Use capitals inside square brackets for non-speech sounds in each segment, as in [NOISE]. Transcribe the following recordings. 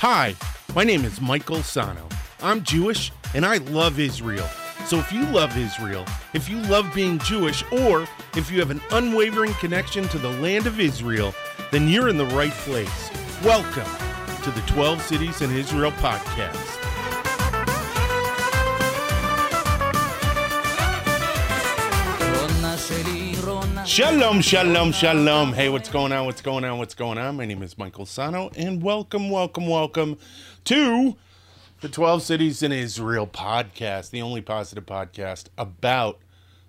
Hi, my name is Michael Sano. I'm Jewish and I love Israel. So if you love Israel, if you love being Jewish, or if you have an unwavering connection to the land of Israel, then you're in the right place. Welcome to the 12 Cities in Israel podcast. Shalom, shalom, shalom. Hey, what's going on? What's going on? What's going on? My name is Michael Sano, and welcome, welcome, welcome to the 12 Cities in Israel podcast, the only positive podcast about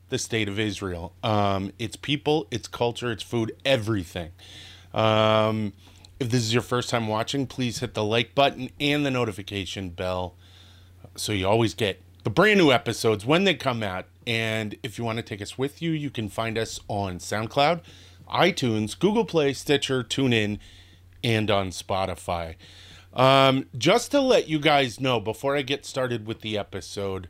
the state of Israel. Um, its people, its culture, its food, everything. Um, if this is your first time watching, please hit the like button and the notification bell so you always get the brand new episodes when they come out. And if you want to take us with you, you can find us on SoundCloud, iTunes, Google Play, Stitcher, TuneIn, and on Spotify. Um, just to let you guys know, before I get started with the episode,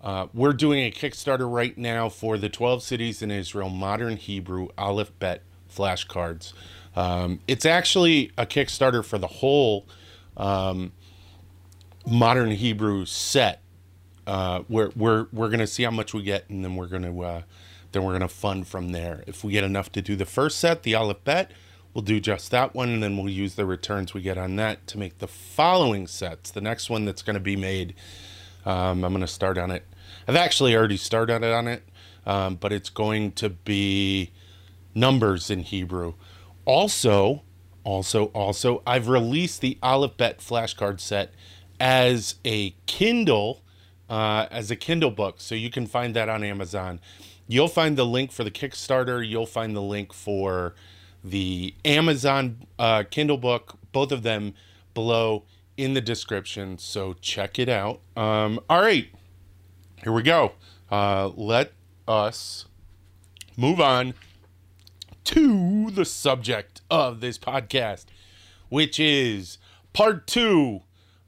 uh, we're doing a Kickstarter right now for the 12 Cities in Israel Modern Hebrew Aleph Bet flashcards. Um, it's actually a Kickstarter for the whole um, Modern Hebrew set uh, we're we're we're gonna see how much we get, and then we're gonna uh, then we're gonna fund from there. If we get enough to do the first set, the Aleph Bet, we'll do just that one, and then we'll use the returns we get on that to make the following sets. The next one that's gonna be made, um, I'm gonna start on it. I've actually already started on it, um, but it's going to be numbers in Hebrew. Also, also, also, I've released the Aleph Bet flashcard set as a Kindle uh, as a Kindle book. So you can find that on Amazon. You'll find the link for the Kickstarter. You'll find the link for the Amazon uh, Kindle book, both of them below in the description. So check it out. Um, all right, here we go. Uh, let us move on to the subject of this podcast, which is part two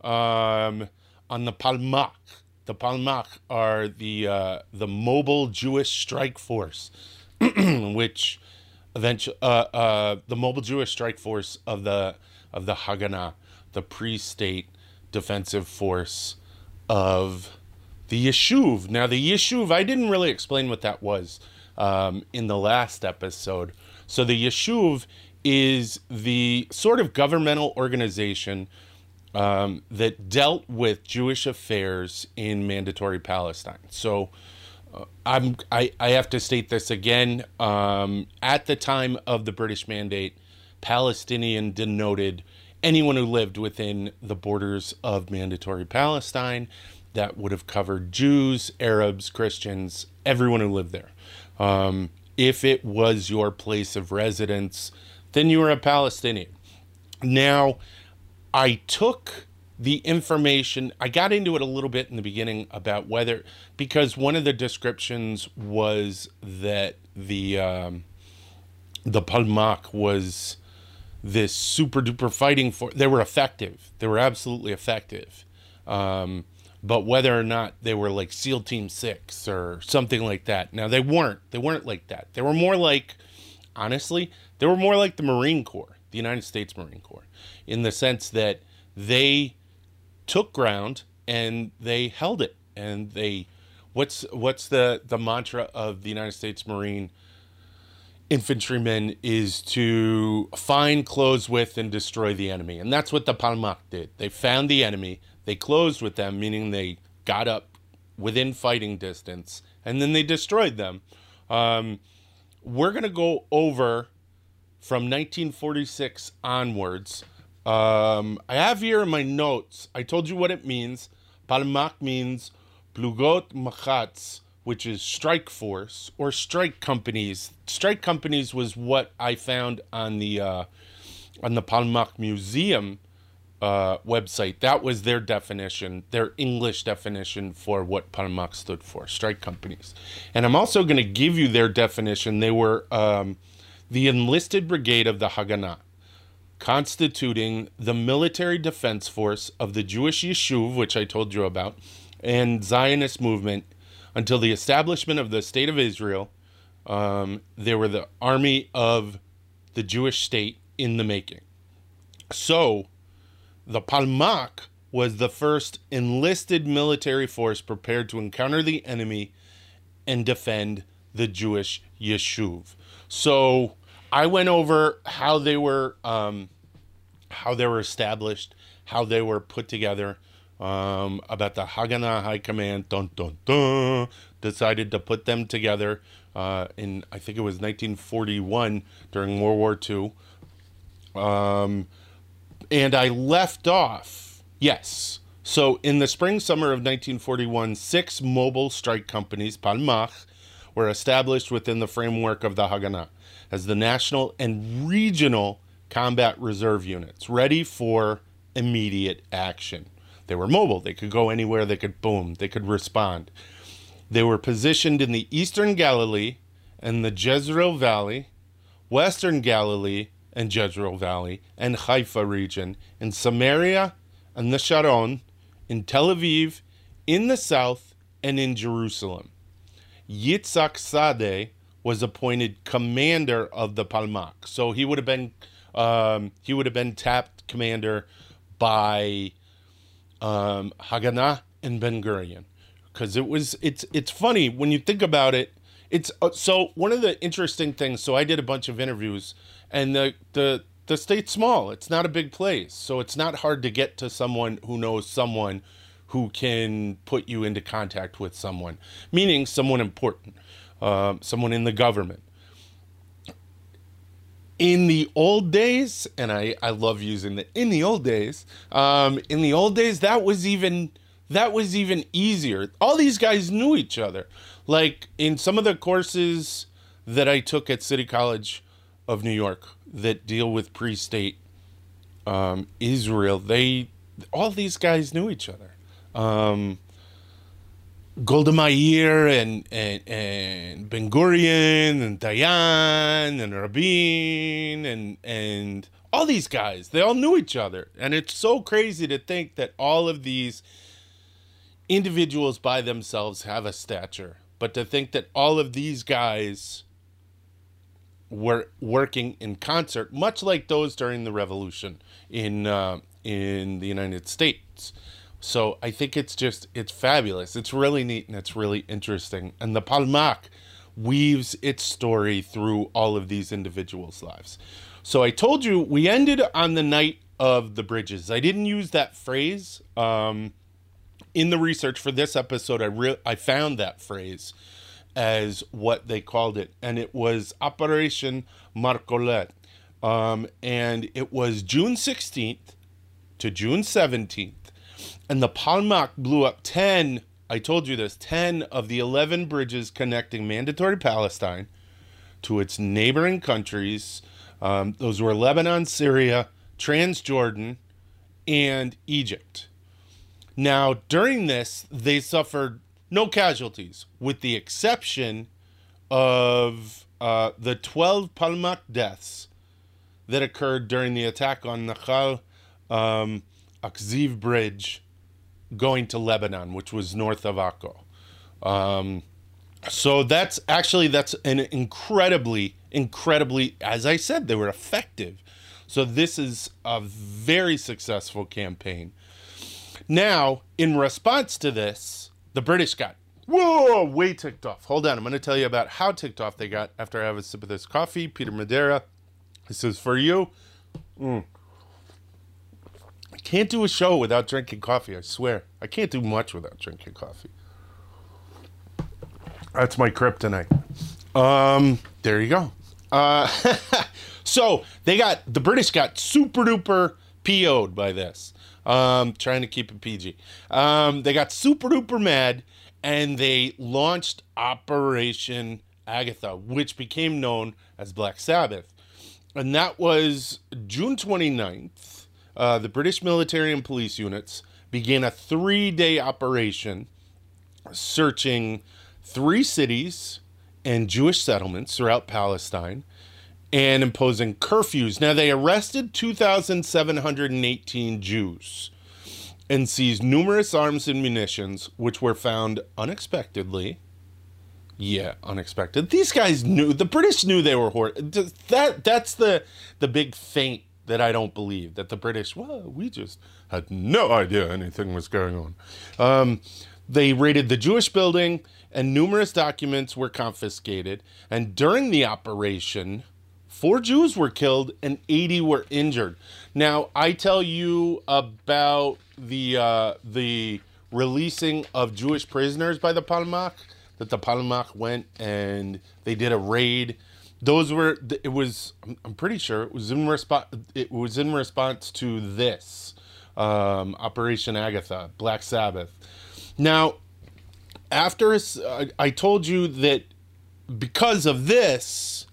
um, on the Palmach the Palmach are the uh, the mobile Jewish strike force, [CLEARS THROAT] which eventually uh, uh, the mobile Jewish strike force of the of the Haganah, the pre-state defensive force of the Yishuv. Now, the Yishuv, I didn't really explain what that was um, in the last episode. So, the Yishuv is the sort of governmental organization um, that dealt with Jewish affairs in mandatory Palestine. So uh, I'm I, I have to state this again. Um, at the time of the British Mandate, Palestinian denoted anyone who lived within the borders of mandatory Palestine. That would have covered Jews, Arabs, Christians, everyone who lived there. Um, if it was your place of residence, then you were a Palestinian. Now, I took the information, I got into it a little bit in the beginning about whether, because one of the descriptions was that the, um, the Palmach was this super duper fighting for, they were effective. They were absolutely effective. Um, but whether or not they were like SEAL Team Six or something like that. Now they weren't. They weren't like that. They were more like, honestly, they were more like the Marine Corps, the United States Marine Corps in the sense that they took ground and they held it. And they what's what's the the mantra of the United States Marine infantrymen is to find close with and destroy the enemy. And that's what the Palmach did. They found the enemy. They closed with them meaning they got up within fighting distance and then they destroyed them. Um, we're to go over from 1946 onwards um, I have here in my notes, I told you what it means. Palmach means Plugot Machatz, which is strike force or strike companies. Strike companies was what I found on the uh, on the Palmach Museum uh, website. That was their definition, their English definition for what Palmach stood for, strike companies. And I'm also going to give you their definition. They were um, the enlisted brigade of the Haganah constituting the military defense force of the Jewish Yishuv, which I told you about, and Zionist movement until the establishment of the state of Israel. Um, they were the army of the Jewish state in the making. So, the Palmach was the first enlisted military force prepared to encounter the enemy and defend the Jewish Yishuv. So I went over how they were um, how they were established, how they were put together, um, about the Haganah High Command, dun, dun, dun, decided to put them together uh, in, I think it was 1941 during World War II. Um, and I left off, yes. So in the spring summer of 1941, six mobile strike companies, Palmach, were established within the framework of the Haganah as the national and regional combat reserve units, ready for immediate action. They were mobile, they could go anywhere, they could boom, they could respond. They were positioned in the eastern Galilee and the Jezreel Valley, western Galilee and Jezreel Valley, and Haifa region, in Samaria and the Sharon, in Tel Aviv, in the south, and in Jerusalem. Yitzhak Sadeh was appointed commander of the Palmach, so he would have been um, he would have been tapped commander by um, Haganah and Ben Gurion because it was it's it's funny when you think about it. It's uh, so one of the interesting things. So I did a bunch of interviews, and the the the state's small. It's not a big place, so it's not hard to get to someone who knows someone who can put you into contact with someone, meaning someone important, uh, someone in the government. In the old days, and I, I love using the in the old days, um, in the old days, that was even that was even easier. All these guys knew each other. Like in some of the courses that I took at City College of New York that deal with pre-state um, Israel, they all these guys knew each other. Um, Golda Meir and, and, and Ben Gurion and Dayan and Rabin and and all these guys, they all knew each other. And it's so crazy to think that all of these individuals by themselves have a stature, but to think that all of these guys were working in concert, much like those during the revolution in uh, in the United States. So I think it's just it's fabulous. It's really neat and it's really interesting. And the Palmach weaves its story through all of these individuals' lives. So I told you we ended on the night of the bridges. I didn't use that phrase. Um, in the research for this episode, I re- I found that phrase as what they called it, and it was Operation Markolet, um, and it was June sixteenth to June seventeenth, and the Palmach blew up ten. I told you this ten of the eleven bridges connecting mandatory Palestine to its neighboring countries. Um, those were Lebanon, Syria, Transjordan, and Egypt. Now, during this, they suffered no casualties, with the exception of uh, the 12 Palmach deaths that occurred during the attack on Nachal um, Akziv Bridge going to Lebanon, which was north of Akko. Um, so that's actually that's an incredibly, incredibly, as I said, they were effective. So this is a very successful campaign. Now, in response to this, the British got whoa way ticked off. Hold on, I'm going to tell you about how ticked off they got after I have a sip of this coffee. Peter Madeira, this is for you. Mm. Can't do a show without drinking coffee. I swear, I can't do much without drinking coffee. That's my kryptonite. Um, there you go. Uh, [LAUGHS] so they got the British got super duper PO'd by this. Um, trying to keep it PG. Um, they got super duper mad and they launched Operation Agatha, which became known as Black Sabbath. And that was June 29th. Uh, the British military and police units began a three day operation searching three cities and Jewish settlements throughout Palestine and imposing curfews. Now, they arrested 2,718 Jews and seized numerous arms and munitions, which were found unexpectedly. Yeah, unexpected. These guys knew the British knew they were hor- that. That's the the big feint that I don't believe that the British, well, we just had no idea anything was going on. Um, they raided the Jewish building, and numerous documents were confiscated. And during the operation, four Jews were killed and 80 were injured. Now, I tell you about the uh, the releasing of Jewish prisoners by the Palmach, that the Palmach went and they did a raid those were it was i'm pretty sure it was in response it was in response to this um, operation agatha black sabbath. Now after i told you that because of this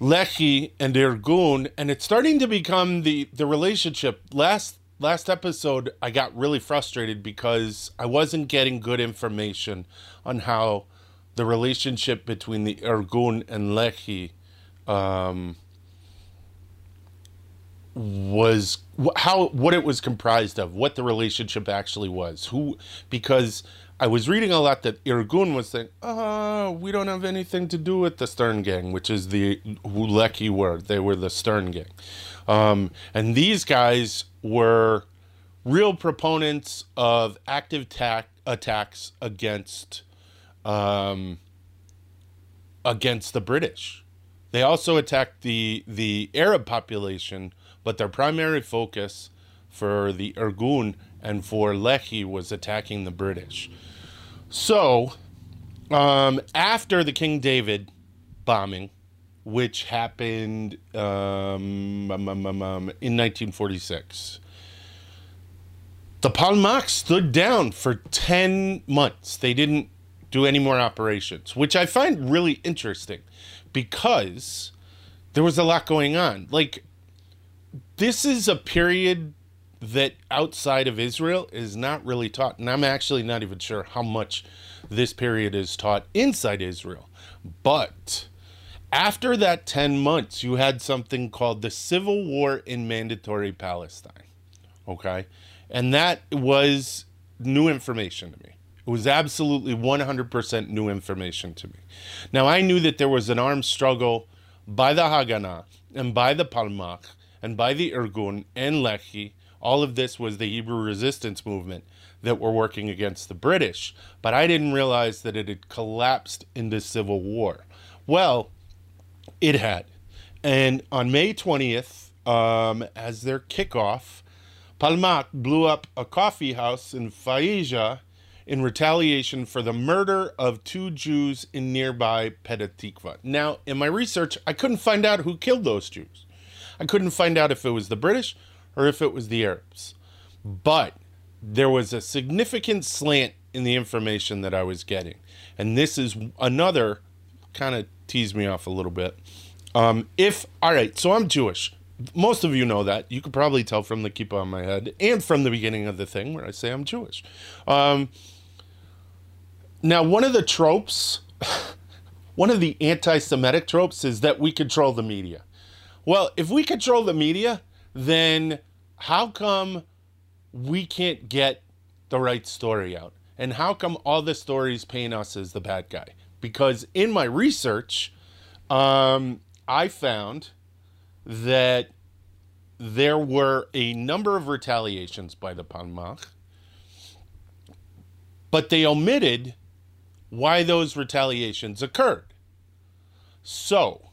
lechi and irgun and it's starting to become the the relationship. Last last episode i got really frustrated because i wasn't getting good information on how the relationship between the Irgun and Lehi um, was how what it was comprised of, what the relationship actually was. Who because I was reading a lot that Irgun was saying, "Oh, we don't have anything to do with the Stern Gang," which is the who Lehi were. They were the Stern Gang, um, and these guys were real proponents of active tac- attacks against um, against the British. They also attacked the the Arab population, but their primary focus for the Irgun and for Lehi was attacking the British. So, um, after the King David bombing, which happened um, um, um, um in 1946, the Palmach stood down for 10 months. They didn't do any more operations, which I find really interesting because there was a lot going on. Like, this is a period that outside of Israel is not really taught. And I'm actually not even sure how much this period is taught inside Israel. But after that 10 months, you had something called the Civil War in Mandatory Palestine. Okay. And that was new information to me. It was absolutely 100% new information to me. Now, I knew that there was an armed struggle by the Haganah and by the Palmach and by the Irgun and Lehi. All of this was the Hebrew resistance movement that were working against the British. But I didn't realize that it had collapsed into civil war. Well, it had. And on May 20th, um, as their kickoff, Palmach blew up a coffee house in Fajja in retaliation for the murder of two Jews in nearby Petah Tikva. Now, in my research, I couldn't find out who killed those Jews. I couldn't find out if it was the British or if it was the Arabs. But there was a significant slant in the information that I was getting. And this is another kind of tease me off a little bit. Um, if, all right, so I'm Jewish. Most of you know that. You could probably tell from the kippah on my head and from the beginning of the thing where I say I'm Jewish. Um, now, one of the tropes, [SIGHS] one of the anti Semitic tropes is that we control the media. Well, if we control the media, then how come we can't get the right story out? And how come all the stories paint us as the bad guy? Because in my research, um, I found that there were a number of retaliations by the Palmach, but they omitted why those retaliations occurred. So,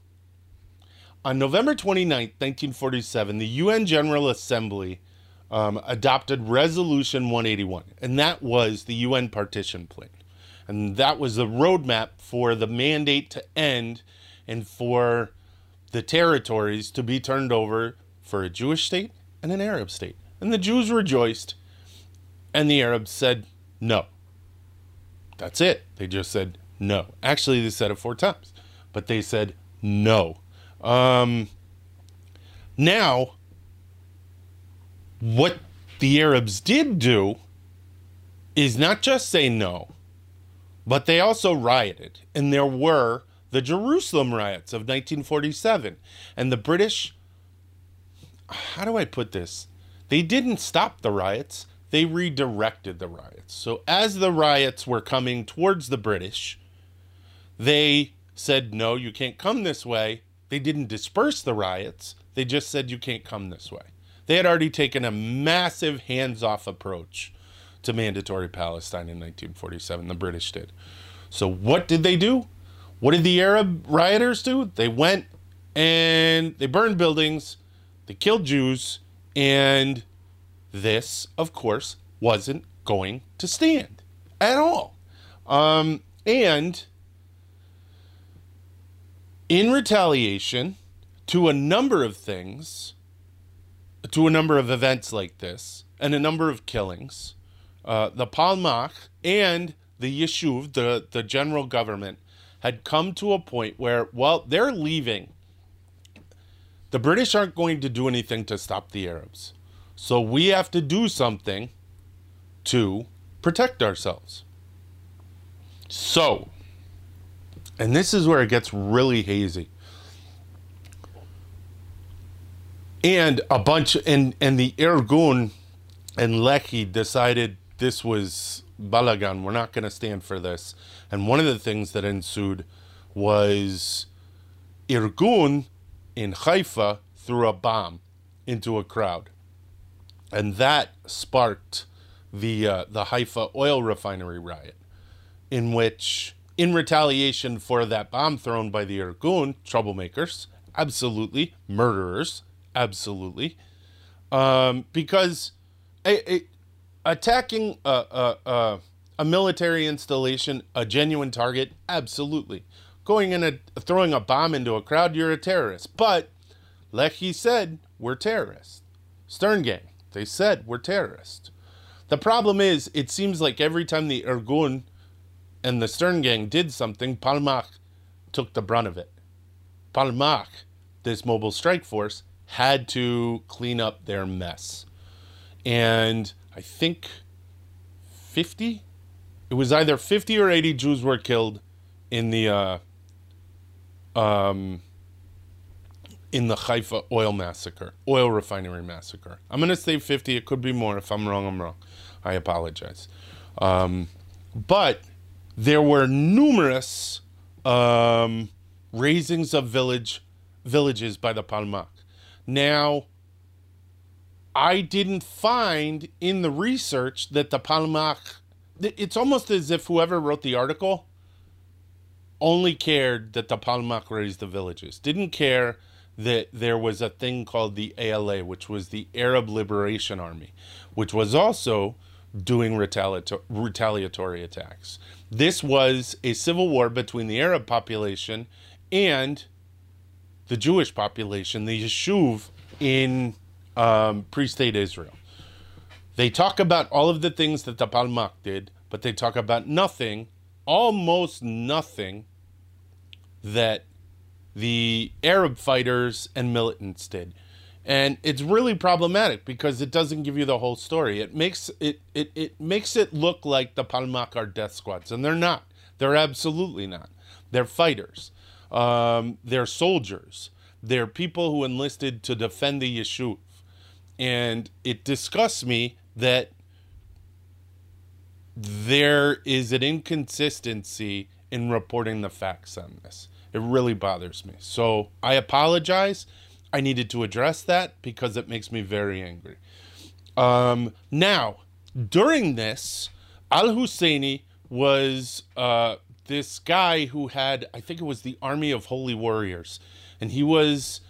on November 29, 1947, the UN General Assembly um, adopted Resolution 181, and that was the UN partition plan. And that was the roadmap for the mandate to end and for the territories to be turned over for a Jewish state and an Arab state. And the Jews rejoiced, and the Arabs said no. That's it. They just said no. Actually, they said it four times, but they said no. Um, now, what the Arabs did do is not just say no, but they also rioted. And there were the Jerusalem riots of 1947. And the British, how do I put this? They didn't stop the riots, they redirected the riots. So as the riots were coming towards the British, they said, no, you can't come this way. they didn't disperse the riots. They just said you can't come this way. They had already taken a massive hands off approach to mandatory Palestine in 1947. The British did. So, what did they do? What did the Arab rioters do? They went and they burned buildings, they killed Jews, and this, of course, wasn't going to stand at all. Um, and in retaliation to a number of things, to a number of events like this, and a number of killings, uh, the Palmach and the Yishuv, the, the general government, had come to a point where, well, they're leaving. The British aren't going to do anything to stop the Arabs. So we have to do something to protect ourselves. So, and this is where it gets really hazy. And a bunch and and the Irgun and Lehi decided this was balagan. We're not going to stand for this. And one of the things that ensued was Irgun in Haifa threw a bomb into a crowd, and that sparked the uh, the Haifa oil refinery riot, in which in retaliation for that bomb thrown by the Irgun, troublemakers, absolutely, murderers, absolutely, um, because attacking a, a, a, military installation, a genuine target, absolutely. Going in and throwing a bomb into a crowd, you're a terrorist. But, like he said, we're terrorists. Stern Gang, they said we're terrorists. The problem is, it seems like every time the Irgun and the Stern Gang did something, Palmach took the brunt of it. Palmach, this mobile strike force, had to clean up their mess. And I think 50? It was either 50 or 80 Jews were killed in the uh, um, in the Haifa oil massacre, oil refinery massacre. I'm going to say 50. It could be more. If I'm wrong, I'm wrong. I apologize. Um, but there were numerous um, razings of village villages by the Palmach. Now, I didn't find in the research that the Palmach. It's almost as if whoever wrote the article only cared that the Palmach razed the villages. Didn't care that there was a thing called the ALA, which was the Arab Liberation Army, which was also doing retaliator- retaliatory attacks. This was a civil war between the Arab population and the Jewish population, the Yishuv in um, pre state Israel. They talk about all of the things that the Palmach did, but they talk about nothing, almost nothing, that the Arab fighters and militants did. And it's really problematic because it doesn't give you the whole story. It makes it it, it makes it look like the Palmach are death squads, and they're not. They're absolutely not. They're fighters. Um, they're soldiers. They're people who enlisted to defend the Yishuv. And it disgusts me that there is an inconsistency in reporting the facts on this. It really bothers me. So I apologize. I needed to address that because it makes me very angry. Um, now, during this, Al Husseini was uh, this guy who had, I think it was the Army of Holy Warriors, and he was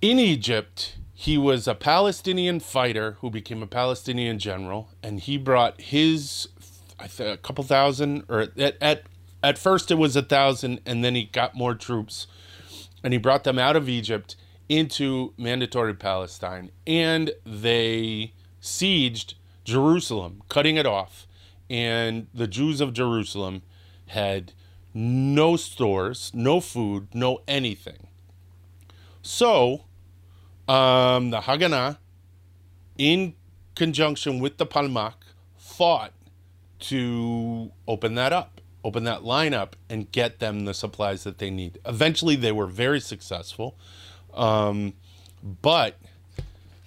in Egypt. He was a Palestinian fighter who became a Palestinian general, and he brought his, I think, a couple thousand, or at, at at first it was a thousand, and then he got more troops, and he brought them out of Egypt into mandatory Palestine, and they sieged Jerusalem, cutting it off, and the Jews of Jerusalem had no stores, no food, no anything. So, um, the Haganah, in conjunction with the Palmach, fought to open that up open that line up and get them the supplies that they need. Eventually, they were very successful, um, but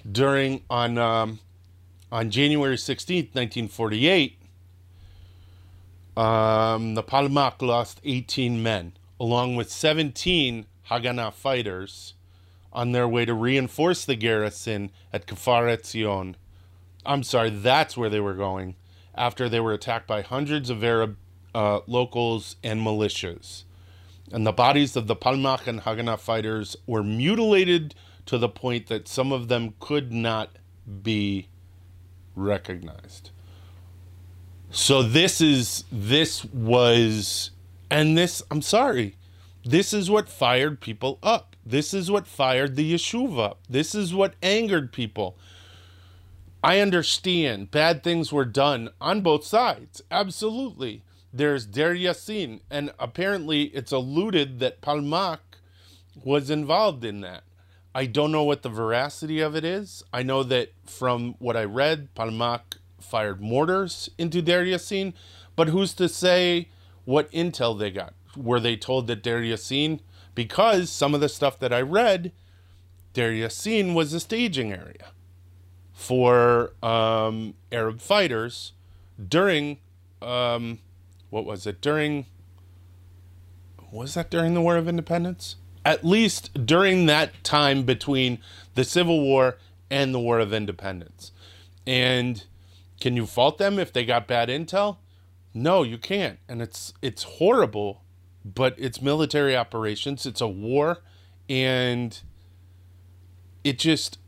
during on um, on January sixteenth, nineteen forty eight, um, the Palmach lost eighteen men, along with seventeen Haganah fighters on their way to reinforce the garrison at Kfar Etzion. I'm sorry, that's where they were going after they were attacked by hundreds of Arab uh, locals and militias. And the bodies of the Palmach and Haganah fighters were mutilated to the point that some of them could not be recognized. So this is this was and this I'm sorry. This is what fired people up. This is what fired the Yishuv up. This is what angered people. I understand bad things were done on both sides. Absolutely. There's Deir Yassin, and apparently it's alluded that Palmach was involved in that. I don't know what the veracity of it is. I know that from what I read, Palmach fired mortars into Deir Yassin, but who's to say what intel they got? Were they told that Deir Yassin, because some of the stuff that I read, Deir Yassin was a staging area for um, Arab fighters during, um, what was it, during, was that during the War of Independence? At least during that time between the Civil War and the War of Independence. And can you fault them if they got bad intel? No, you can't. And it's it's horrible, but it's military operations. It's a war and it just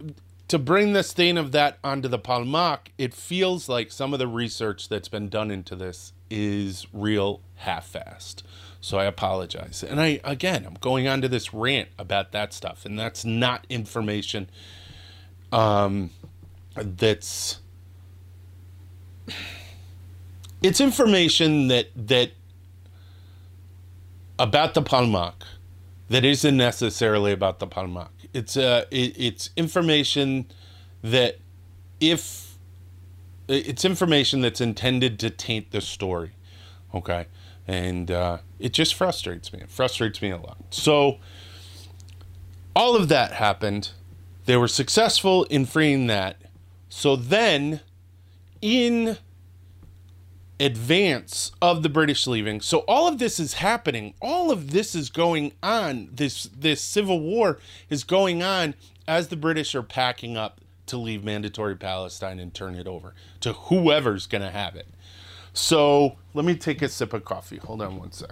to bring the stain of that onto the Palmach, it feels like some of the research that's been done into this is real half-assed. So I apologize. And I again, I'm going on to this rant about that stuff, and that's not information um, that's it's information that that about the Palmach that isn't necessarily about the Palmach. It's uh it, it's information that if it's information that's intended to taint the story. Okay. And uh, it just frustrates me. It frustrates me a lot. So all of that happened. They were successful in freeing that. So then in advance of the British leaving. So all of this is happening. All of this is going on. This this civil war is going on as the British are packing up to leave mandatory Palestine and turn it over to whoever's going to have it. So, let me take a sip of coffee. Hold on one sec.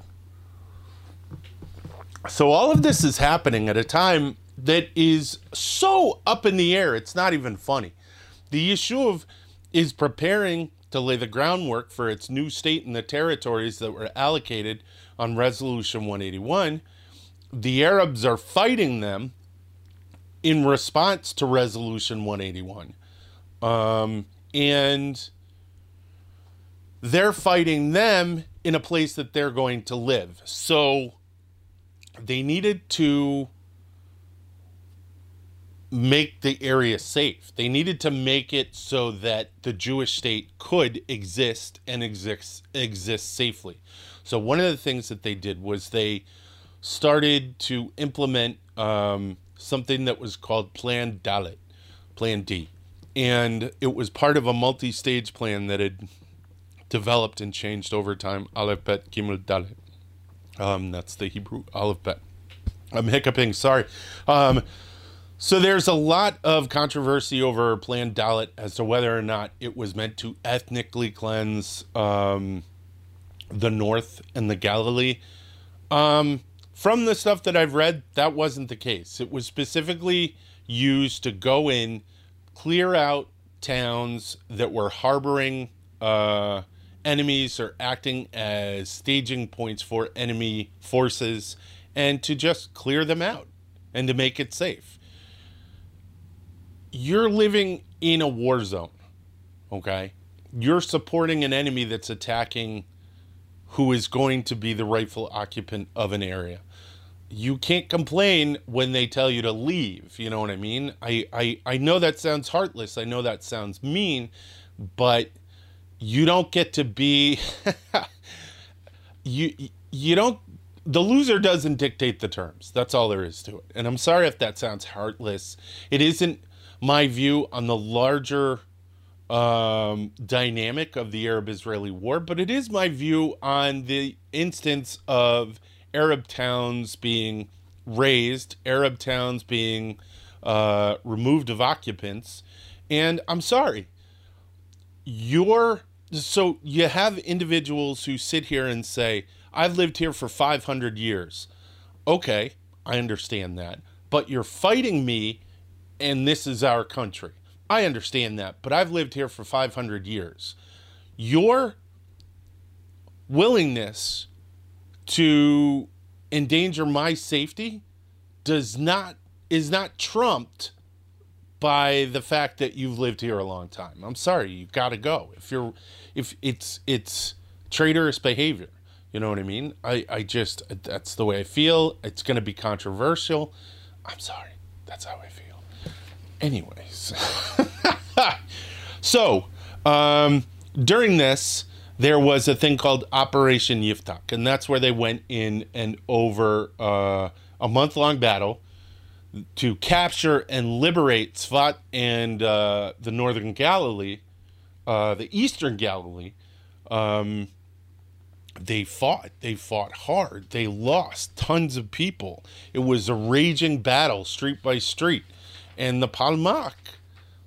So all of this is happening at a time that is so up in the air. It's not even funny. The Yishuv is preparing to lay the groundwork for its new state in the territories that were allocated on Resolution 181. The Arabs are fighting them in response to Resolution 181. Um, and they're fighting them in a place that they're going to live. So they needed to make the area safe. They needed to make it so that the Jewish state could exist and exist exist safely. So one of the things that they did was they started to implement um, something that was called Plan Dalet, Plan D, and it was part of a multi-stage plan that had developed and changed over time. Aleph Bet Gimel Dalet. Um, that's the Hebrew Aleph Bet. I'm hiccuping. Sorry. Um, so there's a lot of controversy over Plan Dalet as to whether or not it was meant to ethnically cleanse um, the North and the Galilee. Um, from the stuff that I've read, that wasn't the case. It was specifically used to go in, clear out towns that were harboring uh, enemies or acting as staging points for enemy forces, and to just clear them out and to make it safe you're living in a war zone, okay? You're supporting an enemy that's attacking who is going to be the rightful occupant of an area. You can't complain when they tell you to leave, you know what I mean? I I I know that sounds heartless. I know that sounds mean, but you don't get to be [LAUGHS] you you don't the loser doesn't dictate the terms. That's all there is to it. And I'm sorry if that sounds heartless. It isn't my view on the larger um, dynamic of the Arab Israeli war, but it is my view on the instance of Arab towns being razed, Arab towns being uh, removed of occupants. And I'm sorry, you're so you have individuals who sit here and say, I've lived here for 500 years. Okay, I understand that. But you're fighting me, and this is our country. I understand that, but I've lived here for 500 years. Your willingness to endanger my safety does not is not trumped by the fact that you've lived here a long time. I'm sorry, you've got to go. If you're if it's it's traitorous behavior. You know what I mean? I I just that's the way I feel. It's going to be controversial. I'm sorry. That's how I feel. Anyways. [LAUGHS] so, um during this there was a thing called Operation Yiftach, and that's where they went in and over uh, a month long battle to capture and liberate Tzfat and uh, the northern Galilee, uh, the eastern Galilee. Um, they fought. They fought hard. They lost tons of people. It was a raging battle, street by street. And the Palmach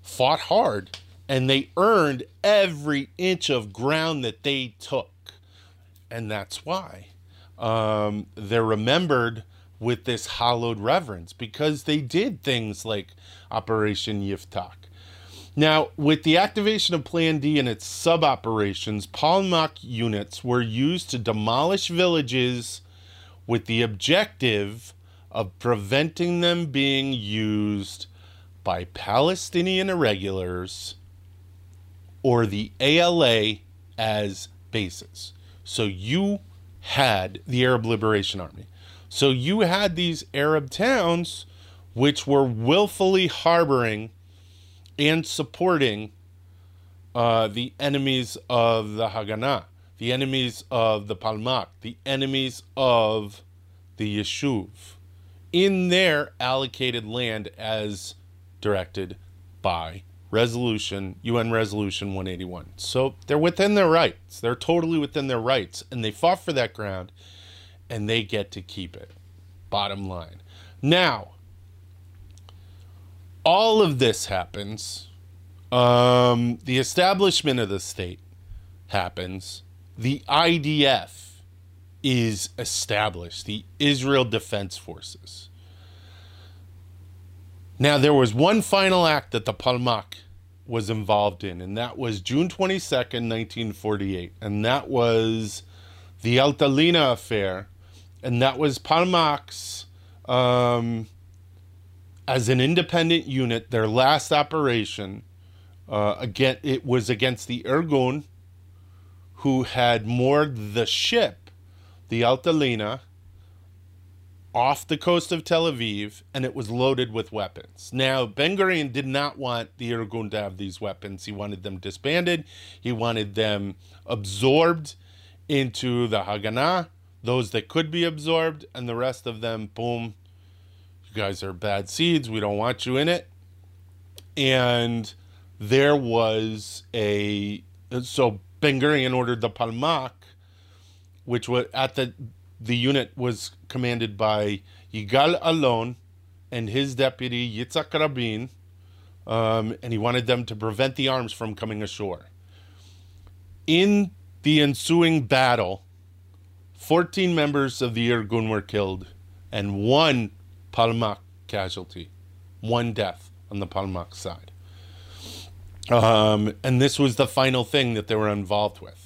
fought hard and they earned every inch of ground that they took. And that's why um, they're remembered with this hallowed reverence because they did things like Operation Yiftach. Now, with the activation of Plan D and its sub operations, Palmach units were used to demolish villages with the objective of preventing them being used by Palestinian irregulars or the ALA as bases. So you had the Arab Liberation Army. So you had these Arab towns which were willfully harboring and supporting uh, the enemies of the Haganah, the enemies of the Palmach, the enemies of the Yishuv in their allocated land as directed by resolution, UN resolution 181. So they're within their rights. They're totally within their rights. And they fought for that ground and they get to keep it. Bottom line. Now, all of this happens. Um, the establishment of the state happens. The IDF is established, the Israel Defense Forces. Now, there was one final act that the Palmach was involved in, and that was June 22nd, 1948. And that was the Altalena affair. And that was Palmach's, um, as an independent unit, their last operation. Uh, again, it was against the Irgun, who had moored the ship, the Altalena, off the coast of Tel Aviv and it was loaded with weapons. Now, Ben Gurion did not want the Irgun to have these weapons. He wanted them disbanded, he wanted them absorbed into the Haganah, those that could be absorbed, and the rest of them, boom, you guys are bad seeds. We don't want you in it. And there was a so Ben Gurion ordered the Palmach, which was at the the unit was commanded by Yigal Allon and his deputy Yitzhak Rabin, um, and he wanted them to prevent the arms from coming ashore. In the ensuing battle, 14 members of the Irgun were killed and one Palmach casualty, one death on the Palmach side. Um, and this was the final thing that they were involved with.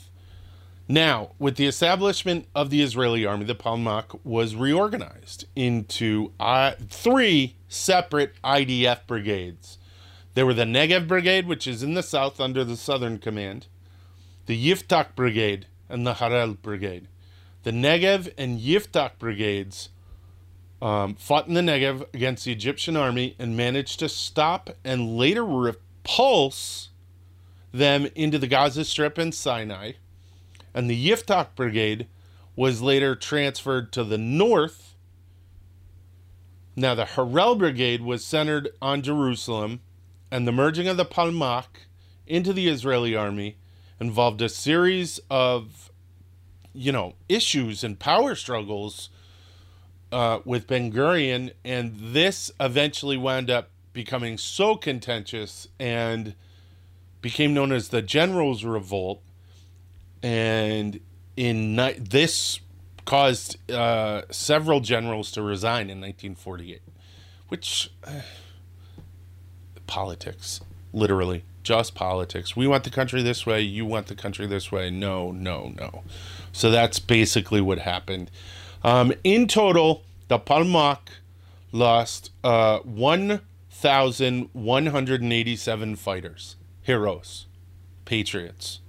Now, with the establishment of the Israeli army, the Palmach was reorganized into uh, three separate IDF brigades. There were the Negev Brigade, which is in the south under the Southern Command, the Yiftach Brigade, and the Harel Brigade. The Negev and Yiftach brigades um, fought in the Negev against the Egyptian army and managed to stop and later repulse them into the Gaza Strip and Sinai and the Yiftach Brigade was later transferred to the north. Now, the Harel Brigade was centered on Jerusalem, and the merging of the Palmach into the Israeli army involved a series of, you know, issues and power struggles uh, with Ben Gurion, and this eventually wound up becoming so contentious and became known as the Generals' Revolt. And in ni- this caused uh, several generals to resign in 1948, which uh, politics, literally, just politics. We want the country this way. You want the country this way. No, no, no. So that's basically what happened. Um, in total, the Palmach lost uh, 1,187 fighters, heroes, patriots.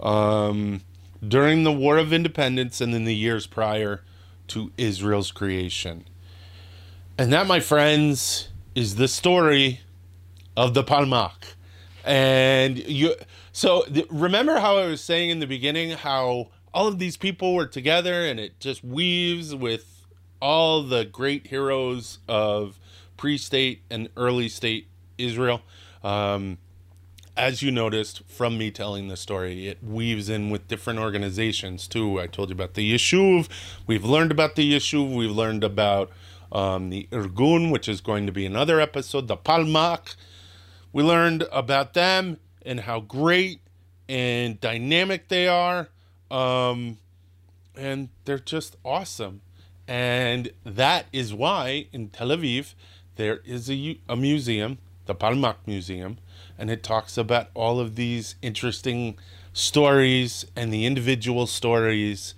Um, during the War of Independence and in the years prior to Israel's creation. And that, my friends, is the story of the Palmach. And you, so the, remember how I was saying in the beginning how all of these people were together and it just weaves with all the great heroes of pre state and early state Israel. Um, as you noticed from me telling the story, it weaves in with different organizations too. I told you about the Yishuv. We've learned about the Yishuv. We've learned about um, the Irgun, which is going to be another episode, the Palmach. We learned about them and how great and dynamic they are. Um, and they're just awesome. And that is why in Tel Aviv there is a, a museum, the Palmach Museum, and it talks about all of these interesting stories and the individual stories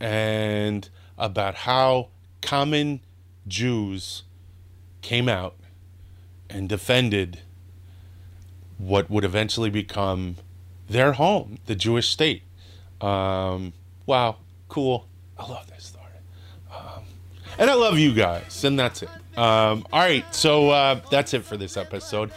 and about how common Jews came out and defended what would eventually become their home, the Jewish state. Um, wow, cool. I love this story. Um, and I love you guys, and that's it. Um, all right, so uh, that's it for this episode.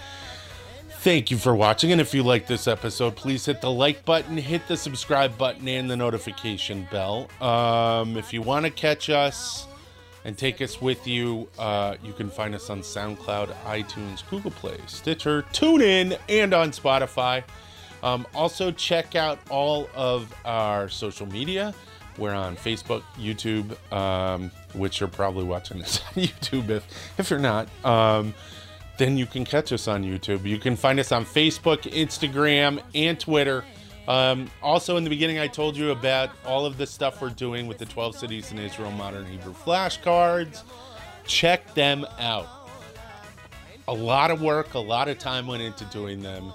Thank you for watching. And if you like this episode, please hit the like button, hit the subscribe button, and the notification bell. Um, if you want to catch us and take us with you, uh, you can find us on SoundCloud, iTunes, Google Play, Stitcher, TuneIn, and on Spotify. Um, also, check out all of our social media. We're on Facebook, YouTube, um, which you're probably watching this [LAUGHS] on YouTube. If if you're not, um, then you can catch us on YouTube. You can find us on Facebook, Instagram, and Twitter. Um, also, in the beginning, I told you about all of the stuff we're doing with the 12 Cities in Israel Modern Hebrew flashcards. Check them out. A lot of work, a lot of time went into doing them.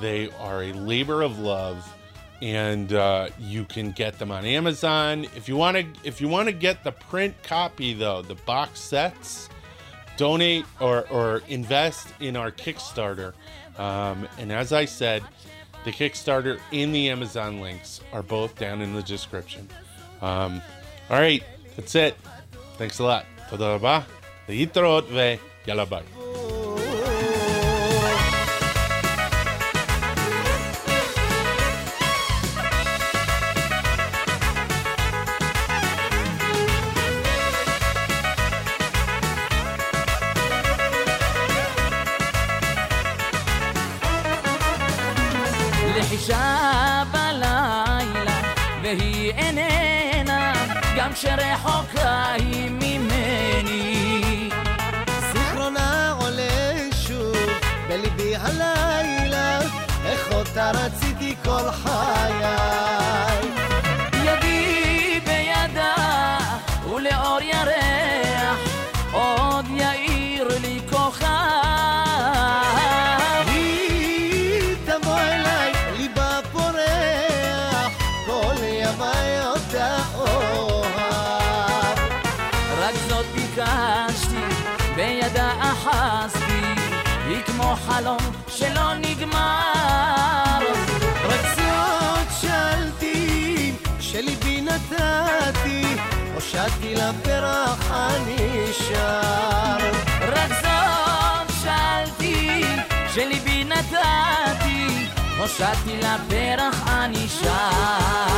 They are a labor of love, and uh, you can get them on Amazon. If you want to, if you want to get the print copy, though, the box sets donate or, or invest in our Kickstarter. Um, and as I said, the Kickstarter and the Amazon links are both down in the description. Um, all right, that's it. Thanks a lot. תודה רבה, להתראות ויאללה ביי. הלילה, איך אותה רציתי כל חיי. חלום שלא נגמר. זאת שאלתי, שליבי נתתי, הושעתי לפרח הנשאר. רק זאת שאלתי, שליבי נתתי, הושעתי לפרח הנשאר.